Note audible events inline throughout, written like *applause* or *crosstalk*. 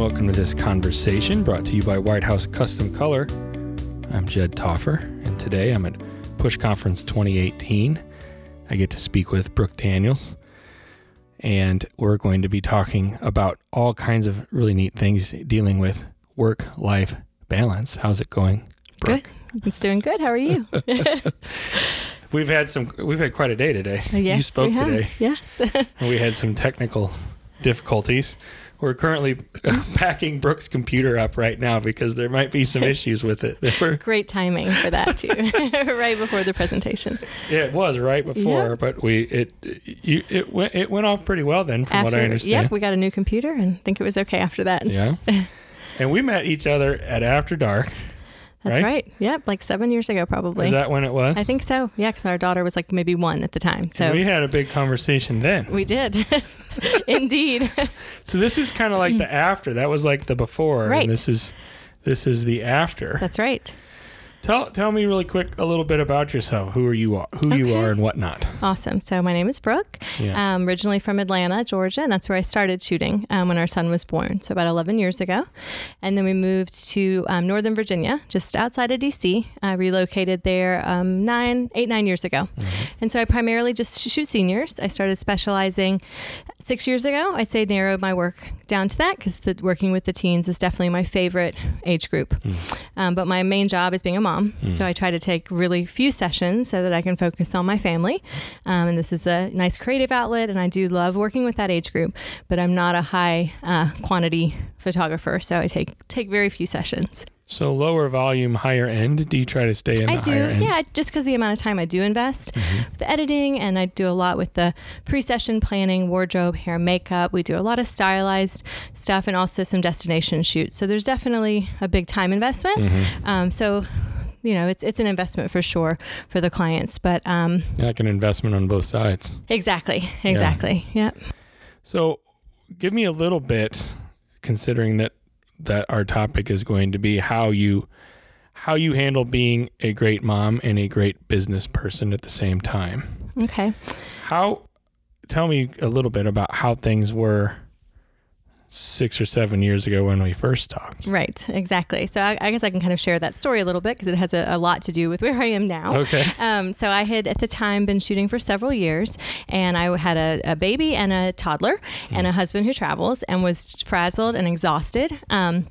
welcome to this conversation brought to you by White House Custom Color. I'm Jed Taufer, and today I'm at Push Conference 2018. I get to speak with Brooke Daniels, and we're going to be talking about all kinds of really neat things dealing with work life balance. How's it going? Brooke? Good. It's doing good. How are you? *laughs* *laughs* we've had some we've had quite a day today. Yes, you spoke today. Yes. *laughs* we had some technical difficulties. We're currently *laughs* packing Brooke's computer up right now because there might be some *laughs* issues with it. *laughs* Great timing for that too, right before the presentation. Yeah, it was right before, yeah. but we it it, it went it went off pretty well then, from after, what I understand. Yep, we got a new computer and think it was okay after that. Yeah, and we met each other at After Dark. That's right? right? Yep, like seven years ago, probably. Is that when it was? I think so. Yeah, because our daughter was like maybe one at the time. So and we had a big conversation then. We did, *laughs* indeed. *laughs* so this is kind of like the after. That was like the before, right? And this is this is the after. That's right. Tell tell me really quick a little bit about yourself. Who are you? Who okay. you are and whatnot. Awesome. So my name is Brooke. Yeah. Um, originally from Atlanta, Georgia, and that's where I started shooting um, when our son was born. So about 11 years ago, and then we moved to um, Northern Virginia, just outside of DC. I relocated there um, nine, eight, nine years ago, mm-hmm. and so I primarily just shoot seniors. I started specializing six years ago. I'd say narrowed my work down to that because working with the teens is definitely my favorite age group. Mm. but my main job is being a mom mom. Mm. So I try to take really few sessions so that I can focus on my family. Um, and this is a nice creative outlet, and I do love working with that age group. But I'm not a high uh, quantity photographer, so I take take very few sessions. So lower volume, higher end. Do you try to stay in I the do? Yeah, just because the amount of time I do invest mm-hmm. with the editing, and I do a lot with the pre-session planning, wardrobe, hair, makeup. We do a lot of stylized stuff, and also some destination shoots. So there's definitely a big time investment. Mm-hmm. Um, so you know, it's it's an investment for sure for the clients. But um, like an investment on both sides. Exactly. Exactly. Yeah. Yep. So, give me a little bit, considering that that our topic is going to be how you how you handle being a great mom and a great business person at the same time. Okay. How? Tell me a little bit about how things were six or seven years ago when we first talked. Right, exactly. So I, I guess I can kind of share that story a little bit because it has a, a, lot to do with where I am now. Okay. *laughs* Um, so I had at the time been shooting for several years, and I had a, a baby and a toddler, mm. and a husband who travels, and was frazzled and exhausted. Um,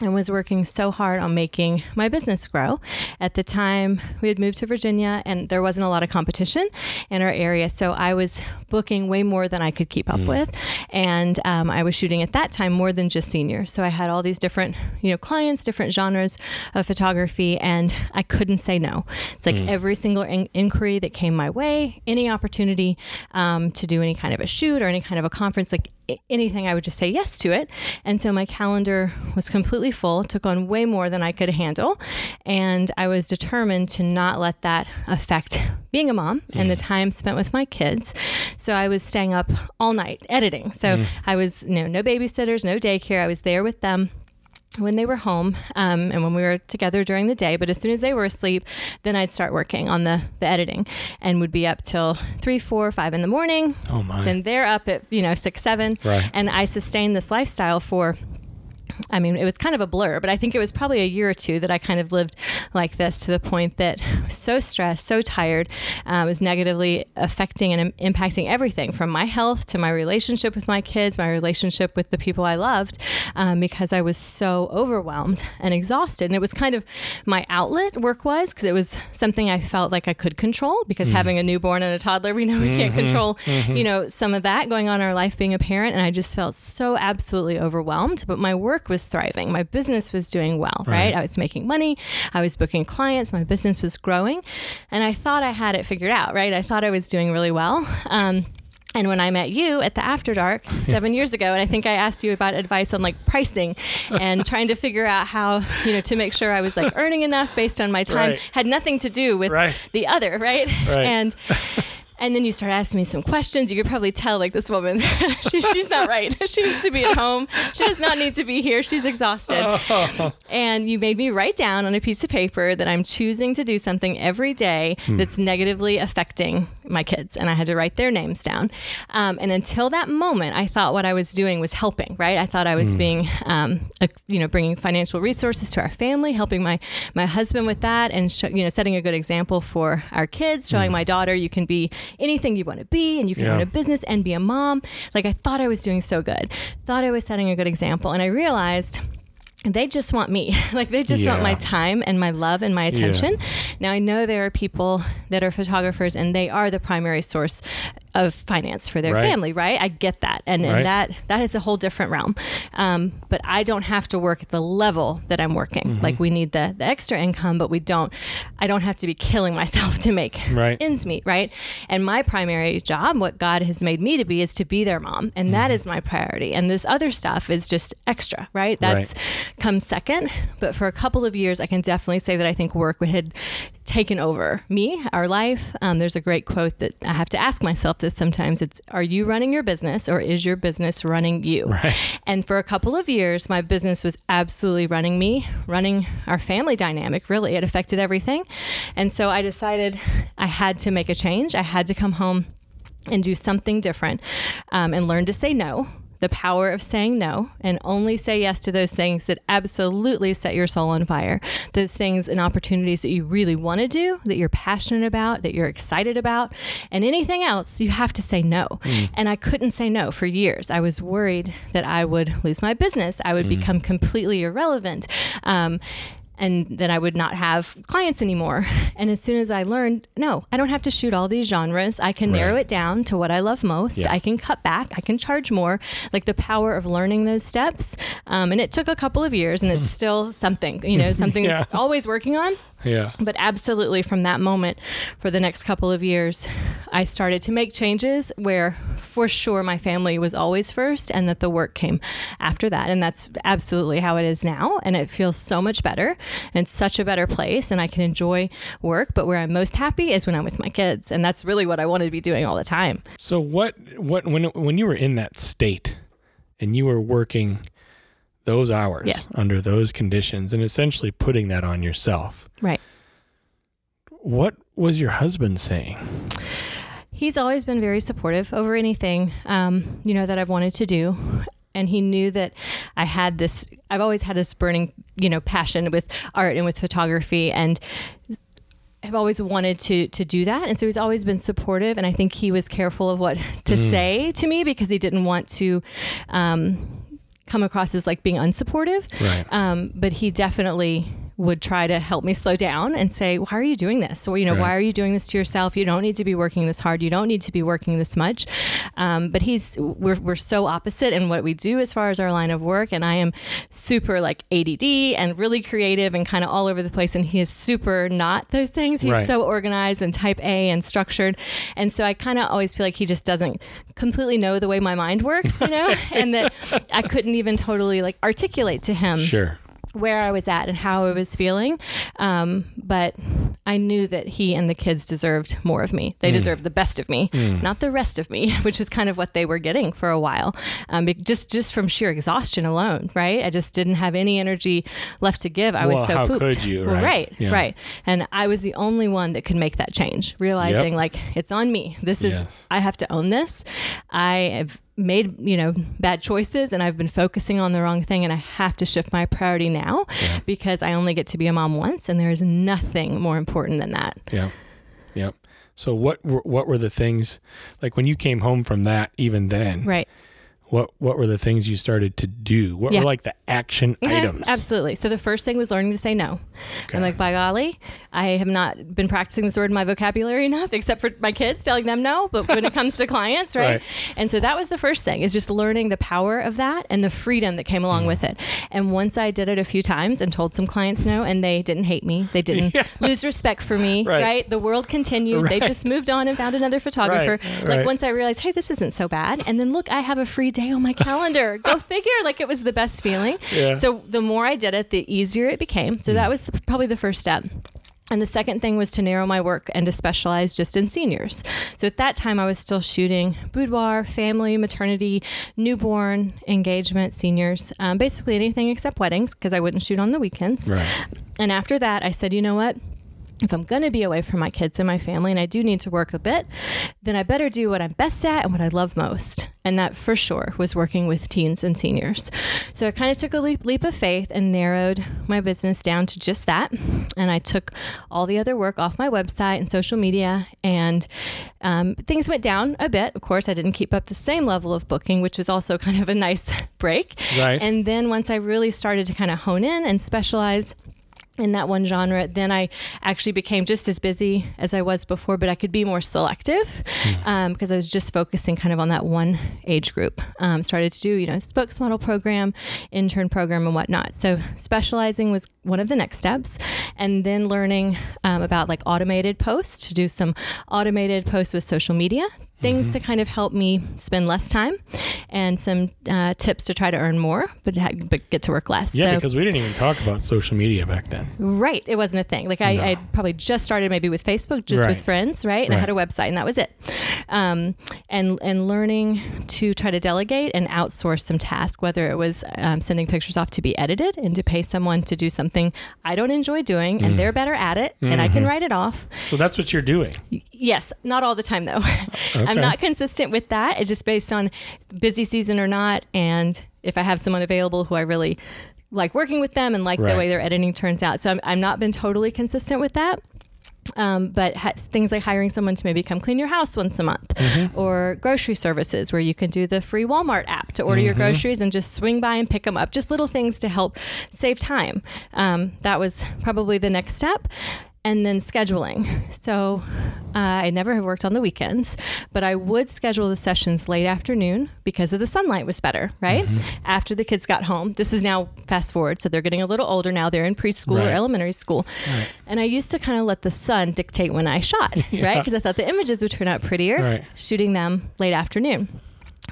and was working so hard on making my business grow. At the time, we had moved to Virginia and there wasn't a lot of competition in our area. So I was booking way more than I could keep up mm. with. And um, I was shooting at that time more than just seniors. So I had all these different, you know, clients, different genres of photography, and I couldn't say no. It's like mm. every single in- inquiry that came my way, any opportunity um, to do any kind of a shoot or any kind of a conference, like anything, I would just say yes to it. And so my calendar was completely full, took on way more than I could handle. And I was determined to not let that affect being a mom mm. and the mm. time spent with my kids. So I was staying up all night editing. So mm. I was, you know, no babysitters, no daycare. I was there with them when they were home um, and when we were together during the day but as soon as they were asleep then i'd start working on the, the editing and would be up till three four five in the morning. Oh my. Then they're up at you know six seven. Right. and i sustained this lifestyle for I mean, it was kind of a blur, but I think it was probably a year or two that I kind of lived like this to the point that I was so stressed, so tired, uh, was negatively affecting and impacting everything from my health to my relationship with my kids, my relationship with the people I loved, um, because I was so overwhelmed and exhausted. And it was kind of my outlet, work was, because it was something I felt like I could control because mm. having a newborn and a toddler, we know we mm-hmm. can't control, mm-hmm. you know, some of that going on in our life being a parent. And I just felt so absolutely overwhelmed. But my work work was thriving. My business was doing well, right? right? I was making money. I was booking clients. My business was growing. And I thought I had it figured out, right? I thought I was doing really well. Um, and when I met you at the After Dark *laughs* seven years ago, and I think I asked you about advice on like pricing and *laughs* trying to figure out how, you know, to make sure I was like earning enough based on my time, right. had nothing to do with right. the other, right? right. And *laughs* And then you start asking me some questions. You could probably tell, like, this woman, *laughs* she, she's not right. *laughs* she needs to be at home. She does not need to be here. She's exhausted. Oh. *laughs* And you made me write down on a piece of paper that I'm choosing to do something every day hmm. that's negatively affecting my kids. And I had to write their names down. Um, and until that moment, I thought what I was doing was helping, right? I thought I was hmm. being, um, a, you know, bringing financial resources to our family, helping my, my husband with that, and, sh- you know, setting a good example for our kids, showing mm. my daughter you can be anything you want to be and you can yeah. own a business and be a mom. Like I thought I was doing so good, thought I was setting a good example. And I realized they just want me. *laughs* like they just yeah. want my time and my love and my attention. Yeah. Now I know there are people that are photographers and they are the primary source of finance for their right. family, right? I get that, and, right. and that that is a whole different realm. Um, but I don't have to work at the level that I'm working. Mm-hmm. Like we need the the extra income, but we don't. I don't have to be killing myself *laughs* to make right. ends meet, right? And my primary job, what God has made me to be, is to be their mom, and mm-hmm. that is my priority. And this other stuff is just extra, right? That's comes second. But for a couple of years, I can definitely say that I think work had taken over me, our life. Um, there's a great quote that I have to ask myself this sometimes. It's, are you running your business or is your business running you? Right. And for a couple of years, my business was absolutely running me, running our family dynamic, really. It affected everything. And so I decided I had to make a change. I had to come home and do something different um, and learn to say no the power of saying no and only say yes to those things that absolutely set your soul on fire. Those things and opportunities that you really want to do, that you're passionate about, that you're excited about, and anything else, you have to say no. Mm. And I couldn't say no for years. I was worried that I would lose my business, I would mm. become completely irrelevant. Um, and then I would not have clients anymore. *laughs* And as soon as I learned, no, I don't have to shoot all these genres. I can right. narrow it down to what I love most. Yeah. I can cut back. I can charge more. Like the power of learning those steps. Um, and it took a couple of years, and it's still something, you know, something *laughs* yeah. that's always working on. Yeah. But absolutely from that moment for the next couple of years, I started to make changes where for sure my family was always first and that the work came after that. And that's absolutely how it is now. And it feels so much better and such a better place. And I can enjoy work. But where I'm most happy is when I'm with my kids. And that's really what I wanted to be doing all the time. So what what when when you were in that state and you were working those hours yeah. under those conditions and essentially putting that on yourself. Right. What was your husband saying? He's always been very supportive over anything, um, you know, that I've wanted to do. And he knew that I had this, I've always had this burning, you know, passion with art and with photography. And I've always wanted to to do that, and so he's always been supportive. And I think he was careful of what to mm. say to me because he didn't want to um, come across as like being unsupportive. Right. Um, but he definitely would try to help me slow down and say, why are you doing this? Or, you know, right. why are you doing this to yourself? You don't need to be working this hard. You don't need to be working this much. Um, but he's, we're, we're so opposite in what we do as far as our line of work. And I am super like ADD and really creative and kind of all over the place. And he is super not those things. He's right. so organized and type A and structured. And so I kind of always feel like he just doesn't completely know the way my mind works, you know, *laughs* and that I couldn't even totally like articulate to him. Sure where I was at and how I was feeling. Um, but I knew that he and the kids deserved more of me. They mm. deserved the best of me, mm. not the rest of me, *laughs* which is kind of what they were getting for a while. Um, just just from sheer exhaustion alone, right? I just didn't have any energy left to give. I well, was so how pooped. could you? Right, right, yeah. right. And I was the only one that could make that change, realizing yep. like it's on me. This is yes. I have to own this. I have made you know bad choices and i've been focusing on the wrong thing and i have to shift my priority now yeah. because i only get to be a mom once and there is nothing more important than that. Yeah. Yeah. So what were, what were the things like when you came home from that even then right what what were the things you started to do? What yeah. were like the action yeah, items? Absolutely. So the first thing was learning to say no. Okay. I'm like, by golly, I have not been practicing this word in my vocabulary enough, except for my kids telling them no. But when it comes to clients, *laughs* right? right? And so that was the first thing is just learning the power of that and the freedom that came along mm. with it. And once I did it a few times and told some clients no, and they didn't hate me, they didn't *laughs* yeah. lose respect for me, right. right? The world continued. Right. They just moved on and found another photographer. Like once I realized, hey, this isn't so bad, and then look, I have a free day on my calendar. Go *laughs* figure. Like it was the best feeling. Yeah. So the more I did it, the easier it became. So that was the, probably the first step. And the second thing was to narrow my work and to specialize just in seniors. So at that time, I was still shooting boudoir, family, maternity, newborn, engagement, seniors, um, basically anything except weddings because I wouldn't shoot on the weekends. Right. And after that, I said, you know what? If I'm going to be away from my kids and my family and I do need to work a bit, then I better do what I'm best at and what I love most. And that for sure was working with teens and seniors. So I kind of took a leap, leap of faith and narrowed my business down to just that. And I took all the other work off my website and social media, and um, things went down a bit. Of course, I didn't keep up the same level of booking, which was also *laughs* kind of a nice break. Right. And then once I really started to kind of hone in and specialize, in that one genre, then I actually became just as busy as I was before, but I could be more selective because mm. um, I was just focusing kind of on that one age group. Um, started to do, you know, spokesmodel program, intern program, and whatnot. So specializing was one of the next steps, and then learning um, about like automated posts to do some automated posts with social media things mm-hmm. to kind of help me spend less time and some uh, tips to try to earn more but, ha- but get to work less yeah so, because we didn't even talk about social media back then right it wasn't a thing like I, no. I probably just started maybe with facebook just right. with friends right and right. i had a website and that was it um, and and learning to try to delegate and outsource some tasks whether it was um, sending pictures off to be edited and to pay someone to do something i don't enjoy doing and mm. they're better at it mm-hmm. and i can mm-hmm. write it off so that's what you're doing yes not all the time though okay. *laughs* I'm not consistent with that. It's just based on busy season or not, and if I have someone available who I really like working with them and like right. the way their editing turns out. So I'm, I'm not been totally consistent with that. Um, but ha- things like hiring someone to maybe come clean your house once a month, mm-hmm. or grocery services where you can do the free Walmart app to order mm-hmm. your groceries and just swing by and pick them up. Just little things to help save time. Um, that was probably the next step and then scheduling. *laughs* So uh, I never have worked on the weekends, but I would schedule the sessions late afternoon because of the sunlight was better, right? Mm-hmm. After the kids got home. This is now fast forward. So they're getting a little older now. They're in preschool right. or elementary school. Right. And I used to kind of let the sun dictate when I shot, *laughs* yeah. right? Because I thought the images would turn out prettier right. shooting them late afternoon.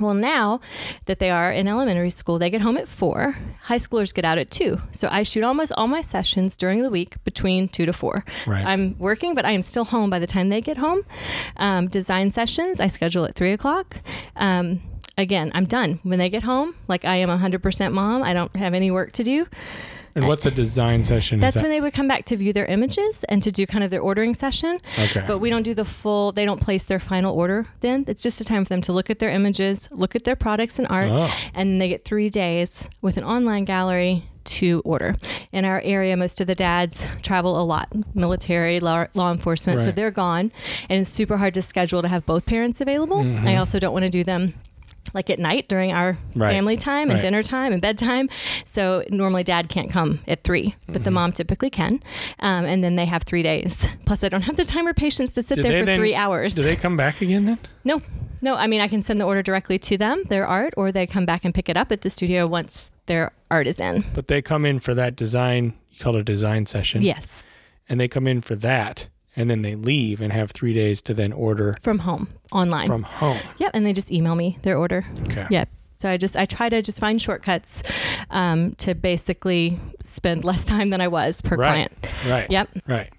Well, now that they are in elementary school, they get home at four. High schoolers get out at two. So I shoot almost all my sessions during the week between two to four. Right. So I'm working, but I am still home by the time they get home. Um, design sessions I schedule at three o'clock. Um, again, I'm done when they get home. Like I am 100% mom. I don't have any work to do. And what's a design session? That's that- when they would come back to view their images and to do kind of their ordering session. Okay. But we don't do the full, they don't place their final order then. It's just a time for them to look at their images, look at their products and art, oh. and they get three days with an online gallery to order. In our area, most of the dads travel a lot, military, law, law enforcement, right. so they're gone. And it's super hard to schedule to have both parents available. Mm-hmm. I also don't want to do them like at night during our right. family time and right. dinner time and bedtime. So normally dad can't come at three, but mm-hmm. the mom typically can. Um, and then they have three days. Plus, I don't have the time or patience to sit do there for then, three hours. Do they come back again then? No. No, I mean, I can send the order directly to them, their art, or they come back and pick it up at the studio once their art is in. But they come in for that design, you call it a design session. Yes. And they come in for that and then they leave and have three days to then order from home online. From home. Yep, and they just email me their order. Okay. Yep. So I just I try to just find shortcuts um, to basically spend *laughs* less time than I was per right. client. Right. Yep. Right.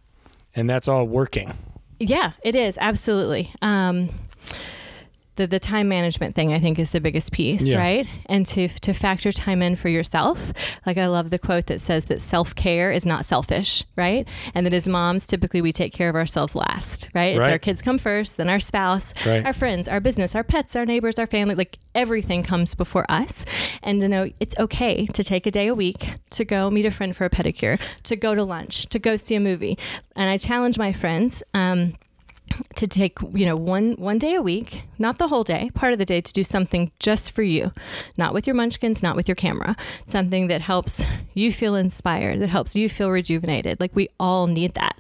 And that's all working. Yeah, it is absolutely. Um, the, the time management thing I think is the biggest piece, yeah. right? And to to factor time in for yourself. Like I love the quote that says that self care is not selfish, right? And that as moms, typically we take care of ourselves last, right? right. It's our kids come first, then our spouse, right. our friends, our business, our pets, our neighbors, our family. Like everything comes before us. And to know it's okay to take a day a week to go meet a friend for a pedicure, to go to lunch, to go see a movie. And I challenge my friends. Um, to take you know one one day a week not the whole day part of the day to do something just for you not with your munchkins not with your camera something that helps you feel inspired that helps you feel rejuvenated. Like we all need that.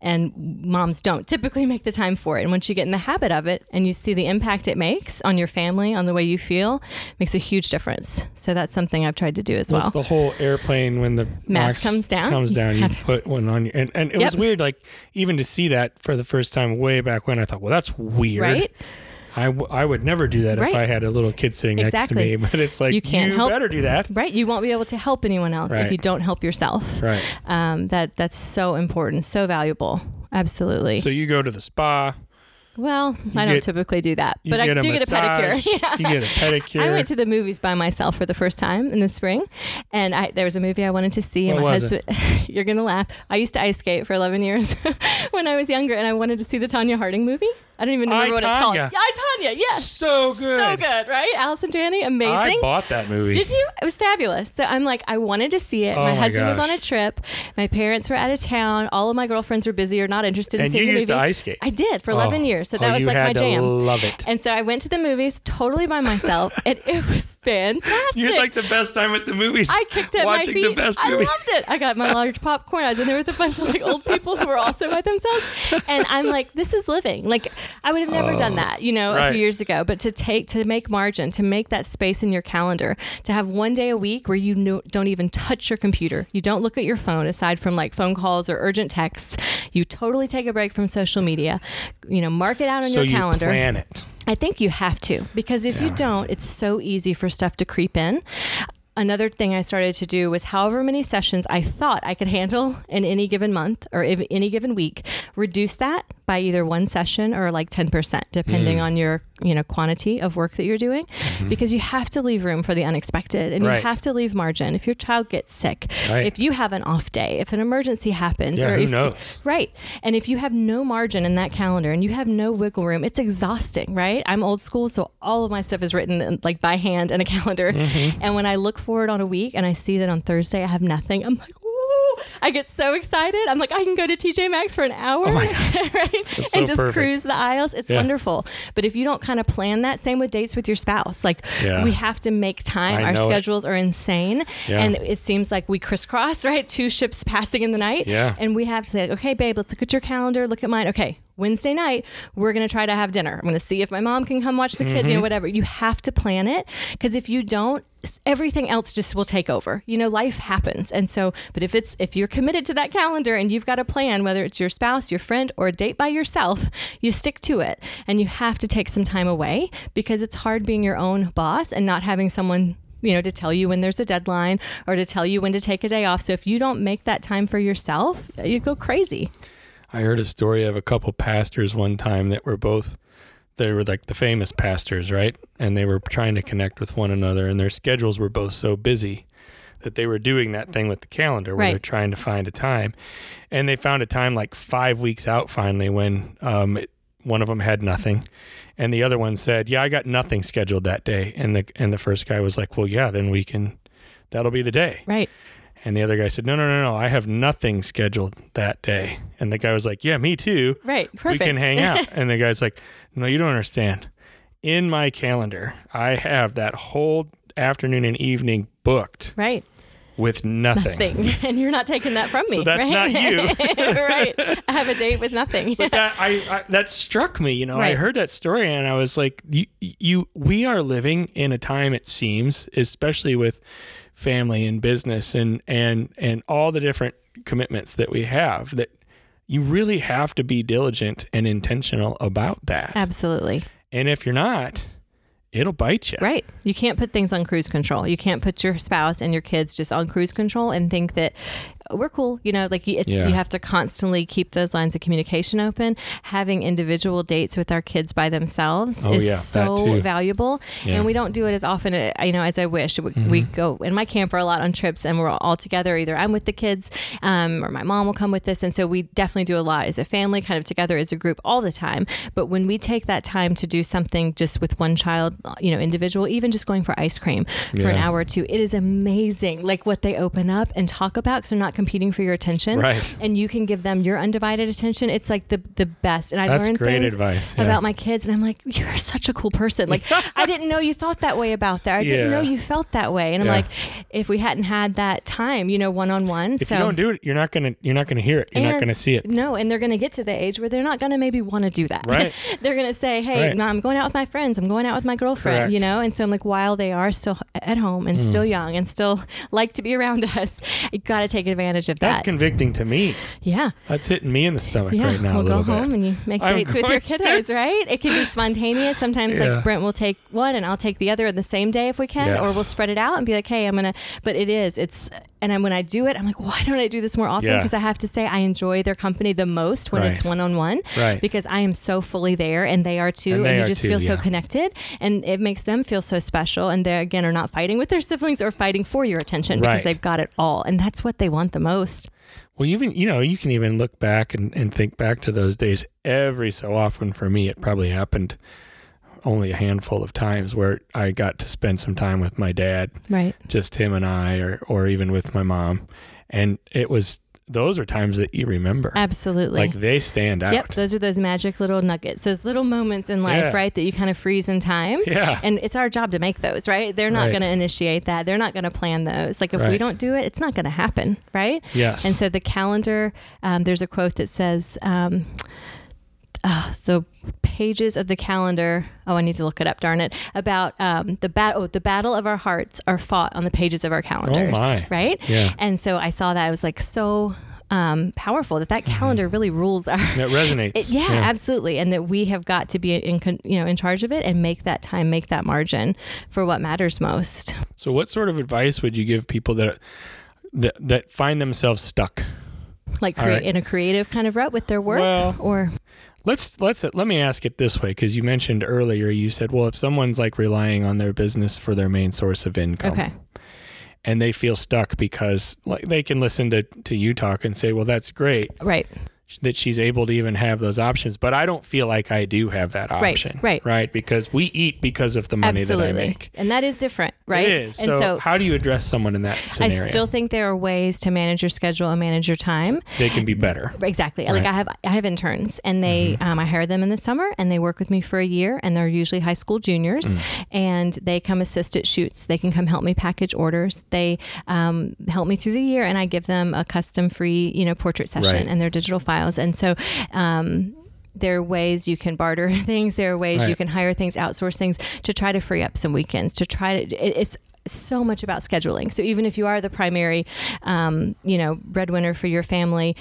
And moms don't typically make the time for it. And once you get in the habit of it and you see the impact it makes on your family on the way you feel makes a huge difference. So that's something i've tried to do as well. the whole airplane when the mask comes down. comes down you *laughs* put one on you and, and it yep. was weird like even to see that for the first time way back when I thought, well, that's weird. Right? I, w- I would never do that Right. if I had a little kid sitting Exactly. next to me. *laughs* But it's like You can't help- better do that. Right? You won't be able to help anyone else if you don't help yourself. Right. Um, that that's so important, so valuable. Absolutely. So you go to the spa. Well, I don't typically do that, but I get do get a pedicure. Yeah. *laughs* You get a pedicure. I went to the movies by myself for the first time in the spring, and I, there was a movie I wanted to see, and my husband. *laughs* you're gonna laugh. I used to ice skate for 11 years *laughs* when I was younger, and I wanted to see the Tonya Harding movie. I don't even I, remember what it's called. Yeah, I Tonya. Yes, so good. so good, right? Allison Janney, amazing. I bought that movie. Did you? It was fabulous. So I'm like, I wanted to see it. Oh my my husband was on a trip. My parents were out of town. All of my girlfriends were busy or not interested in and seeing the used movie. to ice skate. I did for 11 Oh. years. So Oh, that was you like my jam. Love it. And so I went to the movies totally by myself, *laughs* and it was fantastic. You had like the best time at the movies. I kicked my watching feet. the best Movie. I loved it. I got my large popcorn. I was in there with a bunch of like old people who were also by themselves, and I'm like, this is living. Like I would have never done oh, that, you know, a few years ago. But to take to make margin, to make that space in your calendar, to have one day a week where you know, don't even touch your computer, you don't look at your phone aside from like phone calls or urgent texts. You totally take a break from social media. You know, mark it out on so your you calendar. plan it. I think you have to because if you don't, it's so easy for stuff to creep in. Another thing I started to do was however many sessions I thought I could handle in any given month or any given week, reduce that by either one session or like 10% depending Mm. on your, you know, quantity of work that you're doing because you have to leave room for the unexpected and Mm-hmm. Right. you have to leave margin. If your child gets sick, Right. if you have an off day, if an emergency happens Yeah, or who if knows? Right. And if you have no margin in that calendar and you have no wiggle room, it's exhausting, right? I'm old school, so all of my stuff is written in, like by hand in a *laughs* calendar. Mm-hmm. And when I look forward on a week and I see that on Thursday I have nothing, I'm like, I get so excited. I'm like, I can go to TJ Maxx for an hour, Oh *laughs* right? That's and just perfect. cruise the aisles. It's Yeah. wonderful. But if you don't kind of plan that, same with dates with your spouse. Like Yeah. we have to make time. I Our know it. schedules are insane, Yeah. and it seems like we crisscross, *laughs* right? Two ships passing in the night. Yeah. And we have to say, okay, babe, let's look at your calendar, look at mine. Okay, Wednesday night, we're going to try to have dinner. I'm going to see if my mom can come watch the kid, Mm-hmm. you know, whatever. You have to plan it because if you don't, everything else just will take over. You know, life happens. And so, but if it's, if you're committed to that calendar and you've got a plan, whether it's your spouse, your friend, or a date by yourself, you stick to it and you have to take some time away because it's hard being your own boss and not having someone you know, to tell you when there's a deadline or to tell you when to take a day off. So if you don't make that time for yourself, you go crazy. I heard a story of a couple pastors one time that were both they were like the famous pastors, right? And they were trying to connect with one another and their schedules were both so busy that they were doing that thing with the calendar where Right. they're trying to find a time. And they found a time like 5 weeks out finally when um it, one of them had nothing and the other one said, "Yeah, I got nothing scheduled that day." And the and the first guy was like, "Well, yeah, then we can that'll be the day." Right. And the other guy said, "No, no, no, no. I have nothing scheduled that day." And the guy was like, "Yeah, me too. Right. Perfect. We can hang out." *laughs* and the guy's like, "No, you don't understand. In my calendar, I have that whole afternoon and evening booked right. with nothing." Thing. *laughs* And you're not taking that from me. So that's right? not you. *laughs* right. I have a date with nothing. But that I, I that struck me, you know. I heard that story and I was like, you, you we are living in a time it seems, especially with family and business and and and all the different commitments that we have that you really have to be diligent and intentional about that. Absolutely. And if you're not, it'll bite you. Right. You can't put things on cruise control. You can't put your spouse and your kids just on cruise control and think that we're cool. You know, like it's Yeah. you have to constantly keep those lines of communication open. Having individual dates with our kids by themselves Oh, is yeah, so valuable, Yeah. and we don't do it as often, uh, you know, as I wish. We, we go in my camper a lot on trips, and we're all together. Either I'm with the kids, um, or my mom will come with us, and so we definitely do a lot as a family, kind of together as a group all the time. But when we take that time to do something just with one child, you know, individual, even just going for ice cream for an hour or two, it is amazing. Like what they open up and talk about because they're not competing for your attention, Right. And you can give them your undivided attention. It's like the the best. And I That's learned great advice. yeah. about my kids, and I'm like, you're such a cool person. Like I *laughs* didn't know you thought that way about that. I didn't know you felt that way. And I'm like, if we hadn't had that time, you know, one on one, if so you don't do it, you're not gonna you're not gonna hear it. You're not gonna see it. no, and they're going to get to the age where they're not going to maybe want to do that. Right. *laughs* they're going to say, "Hey, Right. no, I'm going out with my friends. I'm going out with my girlfriend." Correct. You know, and so I'm like, while they are still at home and still mm. young and still *laughs* like to be around us, you got to take advantage of That's convicting to me. yeah. That's hitting me in the stomach Yeah, right now. we'll a go home bit. and you make dates with your kiddos, *laughs* right? It can be spontaneous. Sometimes Yeah. like Brent will take one and I'll take the other on the same day if we can, or we'll spread it out and be like, hey, I'm gonna. But it is, it's, and then when I do it, I'm like, why don't I do this more often? Yeah. Because I have to say I enjoy their company the most when it's one on one, Right. Because I am so fully there and they are too, And and, you just too, feel so connected, and it makes them feel so special. And they again are not fighting with their siblings or fighting for your attention because they've got it all, and that's what they want the most. Well, even you know, you can even look back and, and think back to those days. Every so often, for me, it probably happened only a handful of times where I got to spend some time with my dad, Right. just him and I, or or even with my mom, and it was those are times that you remember, Absolutely. like they stand out. Yep, those are those magic little nuggets, those little moments in life, Yeah. right, that you kind of freeze in time. Yeah. And it's our job to make those, right? They're not Right. going to initiate that. They're not going to plan those. Like if we don't do it, it's not going to happen, right? yes. And so the calendar, um, there's a quote that says, um, uh, the pages of the calendar. Oh, I need to look it up. Darn it! About um, the bat. Oh, the battle of our hearts are fought on the pages of our calendars. Oh, my. Right? Yeah. And so I saw that. I was like so um, powerful that that calendar really rules our. *laughs* It resonates. It, yeah, absolutely, and that we have got to be in, con- you know, in charge of it and make that time, make that margin for what matters most. So, what sort of advice would you give people that that that find themselves stuck? Like All crea- right. in a creative kind of rut with their work, Well, or Let's let's let me ask it this way because you mentioned earlier you said, well, if someone's like relying on their business for their main source of income, okay, and they feel stuck because like they can listen to to you talk and say, well, that's great. Right, that she's able to even have those options, but I don't feel like I do have that option, right. right? right? Because we eat because of the money absolutely, that I make. and that is different, right? It is. And So, so how do you address someone in that scenario? I still think there are ways to manage your schedule and manage your time. they can be better. Exactly. Like Right. Mm-hmm. I have, I have interns, and they, um, I hire them in the summer, and they work with me for a year, and they're usually high school juniors, Mm. and they come assist at shoots. They can come help me package orders. They um, help me through the year, and I give them a custom free, you know, portrait session Right. and their digital files. And so. Um, there are ways you can barter *laughs* things. There are ways you can hire things, outsource things to try to free up some weekends. To try to, it- it's so much about scheduling. So even if you are the primary, um, you know, breadwinner for your family,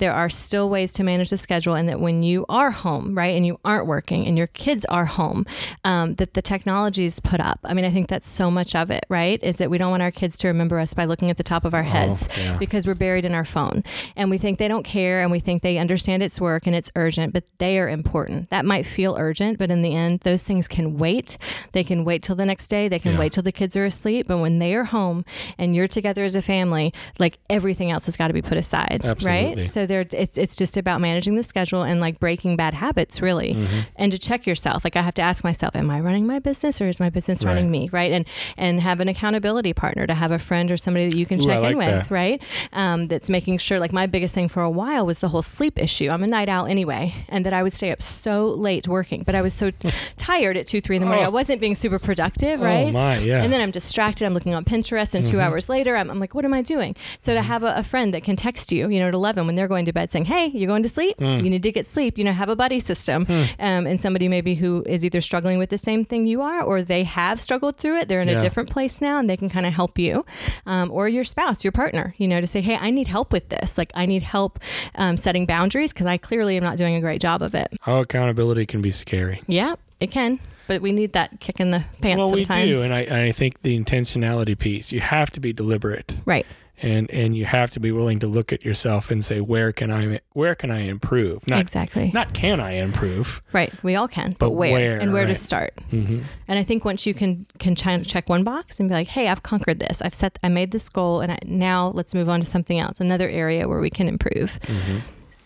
there are still ways to manage the schedule, and that when you are home, right, and you aren't working, and your kids are home, um, that the technology is put up. I mean, I think that's so much of it, right? Is that we don't want our kids to remember us by looking at the top of our heads yeah. because we're buried in our phone, and we think they don't care, and we think they understand it's work and it's urgent, but they are important. That might feel urgent, but in the end, those things can wait. They can wait till the next day. They can Yeah. wait till the kids are asleep. But when they are home and you're together as a family, like everything else has got to be put aside, Absolutely. right? So there, it's it's just about managing the schedule and like breaking bad habits, really, Mm-hmm. and to check yourself. Like I have to ask myself, am I running my business or is my business Right. running me, right? And and have an accountability partner to have a friend or somebody that you can Ooh, check like in with, that. right? Um, that's making sure. Like my biggest thing for a while was the whole sleep issue. I'm a night owl anyway, and that I would stay up so late working, but I was so *laughs* tired at two, three in the morning. Oh. I wasn't being super productive, right? Oh my, yeah. And then I'm distracted. I'm looking on Pinterest, and 2 Mm-hmm. hours later, I'm, I'm like, what am I doing? So to have a, a friend that can text you, you know, at 11 when they're going to bed saying, hey, you're going to sleep? Mm. You need to get sleep. You know, have a buddy system. Hmm. Um, and somebody maybe who is either struggling with the same thing you are, or they have struggled through it. They're in Yeah. a different place now, and they can kind of help you. Um, or your spouse, your partner, you know, to say, hey, I need help with this. Like, I need help um, setting boundaries because I clearly am not doing a great job of it. How accountability can be scary. Yeah, it can. But we need that kick in the pants well, sometimes. we do, and I and I think the intentionality piece. You have to be deliberate, right. And and you have to be willing to look at yourself and say, where can I where can I improve? Not exactly. not can I improve. Right, we all can, but, But where, where, and where to right. start? hmm And I think once you can can ch- check one box and be like, "Hey, I've conquered this. I've set. I made this goal, and I, now let's move on to something else, another area where we can improve." hmm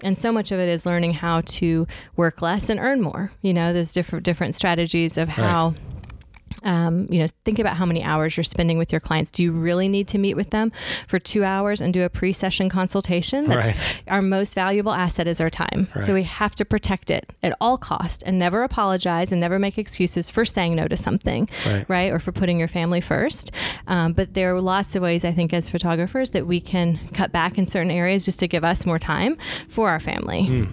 And so much of it is learning how to work less and earn more. You know, there's different different strategies of how. Um, you know, think about how many hours you're spending with your clients. Do you really need to meet with them for two hours and do a pre-session consultation? That's Right. our most valuable asset is our time. Right. So we have to protect it at all cost and never apologize and never make excuses for saying no to something, Right. right? Or for putting your family first. Um, but there are lots of ways I think as photographers that we can cut back in certain areas just to give us more time for our family.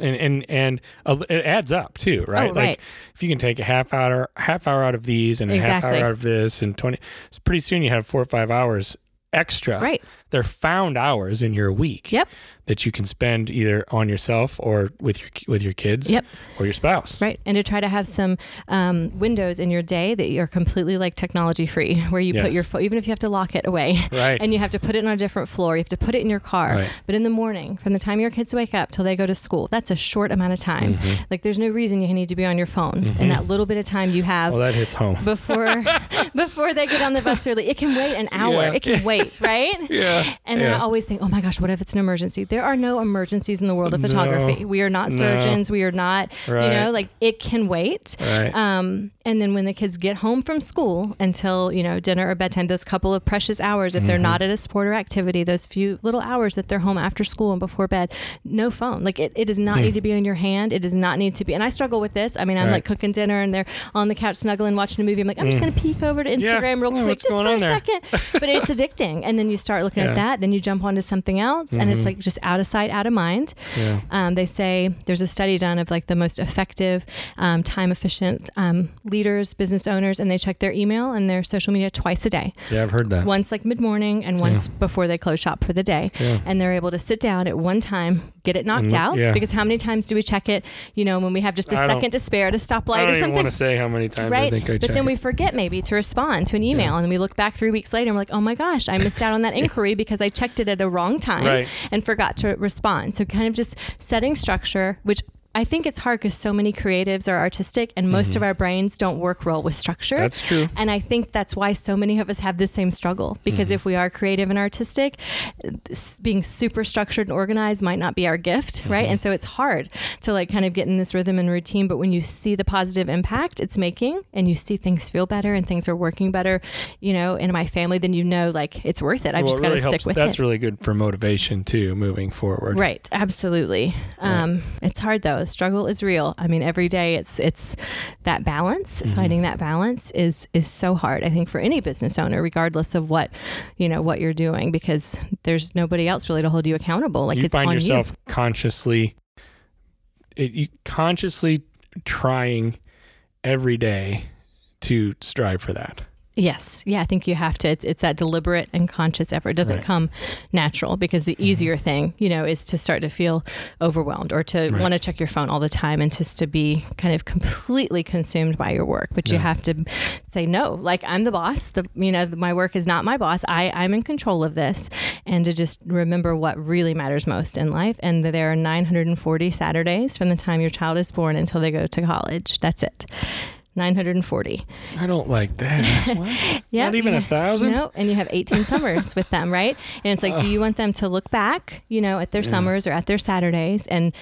And and and uh, it adds up too, right? Oh, right. Like if you can take a half hour half hour out of these and a half hour out of this and 20 it's pretty soon you have 4 or 5 hours extra. Right. They're found hours in your week Yep. that you can spend either on yourself or with your with your kids Yep. or your spouse. Right. And to try to have some um, windows in your day that you're completely like technology free, where you Yes. put your phone, even if you have to lock it away. *laughs* Right. And you have to put it on a different floor. You have to put it in your car. Right. But in the morning, from the time your kids wake up till they go to school, that's a short amount of time. Mm-hmm. Like there's no reason you need to be on your phone. And that little bit of time you have Well, that hits home. before *laughs* before they get on the bus early, it can wait an hour. Yeah. It can wait, right? *laughs* Yeah. *laughs* And then yeah. I always think, oh my gosh, what if it's an emergency? There are no emergencies in the world of No. photography. We are not No. surgeons. We are not, you know, like it can wait. Right. Um, and then when the kids get home from school until, you know, dinner or bedtime, those couple of precious hours, if Mm-hmm. they're not at a sport or activity, those few little hours that they're home after school and before bed, no phone. Like it, it does not need to be in your hand. It does not need to be. And I struggle with this. I mean, I'm Hmm. Right. like cooking dinner and they're on the couch snuggling, watching a movie. I'm like, I'm just going to peek over to Instagram real quick, what's just for a second. But it's *laughs* addicting. And then you start looking Yeah. that, then you jump onto something else, and it's like just out of sight, out of mind. yeah. Um, they say there's a study done of like the most effective, um, time efficient um, leaders, business owners, and they check their email and their social media twice a day. Yeah, I've heard that. Once like mid morning and once before they close shop for the day. Yeah. And they're able to sit down at one time, get it knocked look- out. yeah. Because how many times do we check it, you know, when we have just a I second to spare at a I stoplight don't or something? want to say how many times I Right. think I but then it. we forget maybe to respond to an email. And then we look back three weeks later and we're like, oh my gosh, I missed out on that *laughs* inquiry because I checked it at a wrong time Right. and forgot to respond. So kind of just setting structure, which I think it's hard because so many creatives are artistic and most of our brains don't work well with structure. Mm-hmm. That's true. And I think that's why so many of us have the same struggle because Mm-hmm. if we are creative and artistic, being super structured and organized might not be our gift, right? Mm-hmm. And so it's hard to like kind of get in this rhythm and routine. But when you see the positive impact it's making and you see things feel better and things are working better, you know, in my family, then you know like it's worth it. I've Well, just got to really stick with That's it. That's really good for motivation too, moving forward. Right, absolutely. Um, it's hard though. The struggle is real. I mean, every day it's it's that balance. Mm-hmm. Finding that balance is is so hard. I think for any business owner, regardless of what you know what you're doing, because there's nobody else really to hold you accountable. Like you it's find on yourself you. consciously, it, you consciously trying every day to strive for that. Yes, yeah. I think you have to. It's, it's that deliberate and conscious effort. It doesn't Right. come natural because the mm-hmm. easier thing, you know, is to start to feel overwhelmed or to Right. want to check your phone all the time and just to be kind of completely consumed by your work. But you have to say no. Like I'm the boss. The you know my work is not my boss. I I'm in control of this, and to just remember what really matters most in life. And there are 940 Saturdays from the time your child is born until they go to college. That's it. 940. I don't like that. *laughs* Yeah. Not even a thousand. No, and you have 18 *laughs* summers with them, right? And it's like, do you want them to look back, you know, at their summers or at their Saturdays and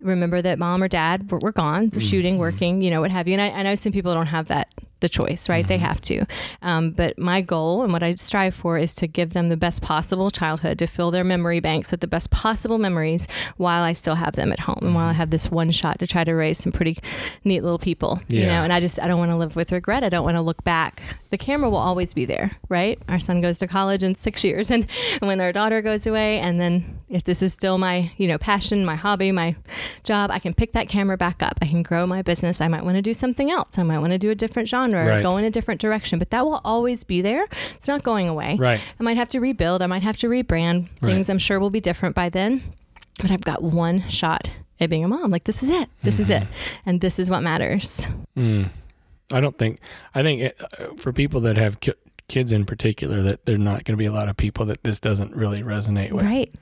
remember that mom or dad were, were gone, Mm-hmm. shooting, working, you know, what have you. And I, I know some people don't have that the choice, right? Mm-hmm. They have to. Um, but my goal and what I strive for is to give them the best possible childhood, to fill their memory banks with the best possible memories while I still have them at home and Mm-hmm. while I have this one shot to try to raise some pretty neat little people, you know. And I just I don't want to live with regret. I don't want to look back. The camera will always be there, right? Our son goes to college in six years, *laughs* and when our daughter goes away, and then if this is still my you know passion, my hobby, my job, I can pick that camera back up. I can grow my business. I might want to do something else. I might want to do a different genre, or Right. go in a different direction. But that will always be there. It's not going away. Right. I might have to rebuild. I might have to rebrand. Things Right. I'm sure will be different by then. But I've got one shot at being a mom. Like this is it. This is it. And this is what matters. Mm. I don't think. I think it, uh, for people that have ki- kids in particular, that there's not going to be a lot of people that this doesn't really resonate with. Right.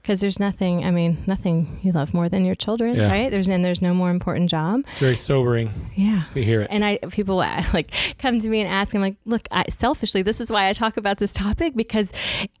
Because there's nothing, I mean, nothing you love more than your children, Yeah. right? There's and there's no more important job. It's very sobering Yeah. to hear it. And I people uh, *laughs* like come to me and ask, I'm like, look, I, selfishly, this is why I talk about this topic because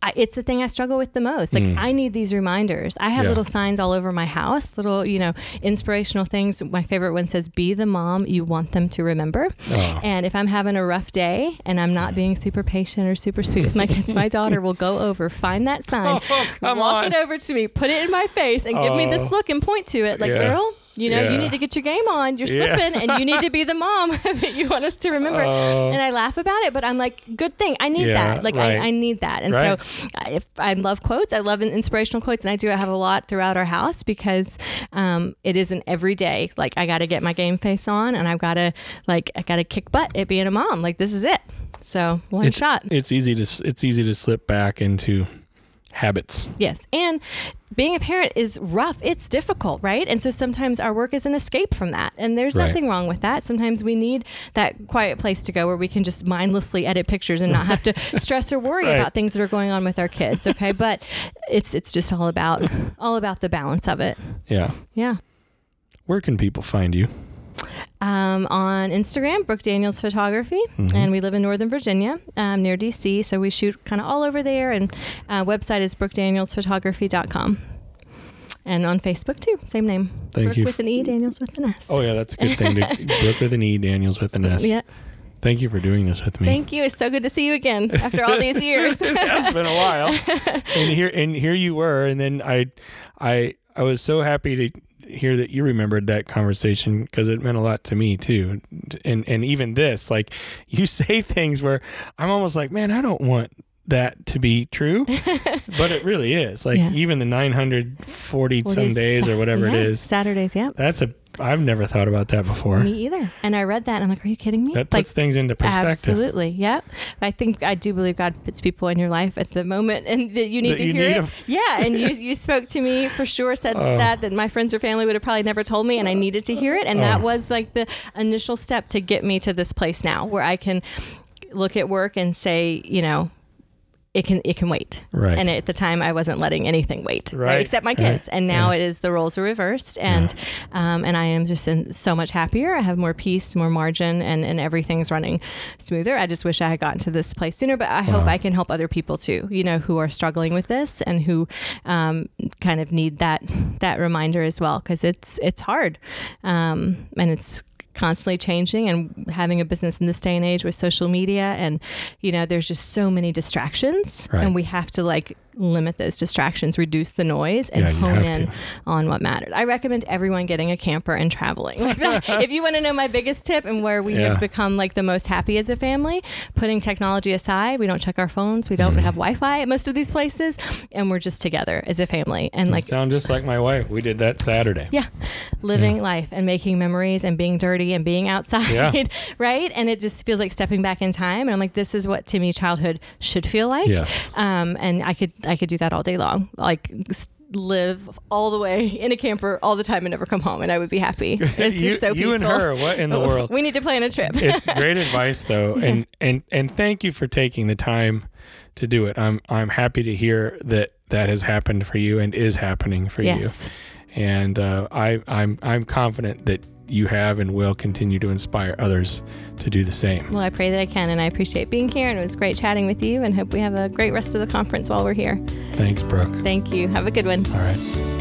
I, it's the thing I struggle with the most. Like, Mm. I need these reminders. I have Yeah. little signs all over my house, little, you know, inspirational things. My favorite one says, "Be the mom you want them to remember." Oh. And if I'm having a rough day and I'm not being super patient or super sweet with my kids, my daughter will go over, find that sign, *laughs* Oh, walk on. it over to me, put it in my face, and give me this Oh. look and point to it. Like, Yeah. girl, You know, Yeah. you need to get your game on. You're Yeah. slipping, and you need to be the mom *laughs* that you want us to remember. Oh. and I laugh about it, but I'm like, good thing. I need Yeah, that. Like, right. I, I need that. And Right. so, uh, if I love quotes, I love inspirational quotes, and I do have a lot throughout our house because um, it isn't every day. Like, I got to get my game face on, and I've got to like, I got to kick butt at being a mom. Like, this is it. So one it's, shot. It's easy to it's easy to slip back into habits. Yes. And being a parent is rough. It's difficult, right? And so sometimes our work is an escape from that. And there's Right. nothing wrong with that. Sometimes we need that quiet place to go where we can just mindlessly edit pictures and not have to *laughs* stress or worry Right. about things that are going on with our kids, okay? But it's it's just all about all about the balance of it. Yeah. Yeah. Where can people find you? Um, on Instagram, Brooke Daniels Photography, Mhm. and we live in Northern Virginia, um, near DC. So we shoot kind of all over there. And uh, website is brookedanielsphotography.com. And on Facebook too, same name. Thank Brooke you. with an E, Daniels with an S. Oh yeah, that's a good thing. To, *laughs* Brooke with an E, Daniels with an S. Yeah. Thank you for doing this with me. Thank you. It's so good to see you again after all these *laughs* years. it has been a while. *laughs* And here and here you were, and then I, I, I was so happy to hear that you remembered that conversation because it meant a lot to me too. And and even this, like *laughs* you say things where I'm almost like, man, I don't want that to be true, *laughs* but it really is. Like Yeah. even the 940 some days or whatever yeah, it is. Saturdays, yeah. That's a. I've never thought about that before. Me either. And I read that and I'm like, are you kidding me? That like, puts things into perspective. Absolutely. Yep. I think I do believe God puts people in your life at the moment and that you need That to you hear need it. 'em. *laughs* Yeah. And you, you spoke to me for sure, said Oh. that, that my friends or family would have probably never told me and I needed to hear it. And that Oh. was like the initial step to get me to this place now where I can look at work and say, you know, it can it can wait. Right. And at the time I wasn't letting anything wait. Right. Except my Right. kids. And now Yeah. it is the roles are reversed and um, and I am just in so much happier. I have more peace, more margin and, and everything's running smoother. I just wish I had gotten to this place sooner, but I hope I can help other people too, you know, who are struggling with this and who um, kind of need that that reminder as well because it's it's hard. Um, and it's constantly changing and having a business in this day and age with social media and you know there's just so many distractions Right. and we have to like limit those distractions reduce the noise and Yeah, hone in to. on what matters i recommend everyone getting a camper and traveling *laughs* *laughs* if you want to know my biggest tip and where we Yeah. have become like the most happy as a family putting technology aside we don't check our phones we don't Mm-hmm. have wi-fi at most of these places and we're just together as a family and You like sound just like my wife. We did that Saturday. yeah, living life and making memories and being dirty and being *laughs* outside, Yeah. right? And it just feels like stepping back in time. And I'm like, this is what to me childhood should feel like. Yes. Um, and I could I could do that all day long, like live all the way in a camper all the time and never come home, and I would be happy. *laughs* It's you, just so you peaceful. and her, what in the *laughs* world? We need to plan a trip. it's great *laughs* advice though and and and thank you for taking the time to do it i'm i'm happy to hear that that has happened for you and is happening for yes. you and uh, i i'm i'm confident that you have and will continue to inspire others to do the same Well, I pray that I can, and I appreciate being here. And it was great chatting with you, and hope we have a great rest of the conference while we're here. thanks brooke Thank you. Have a good one. all right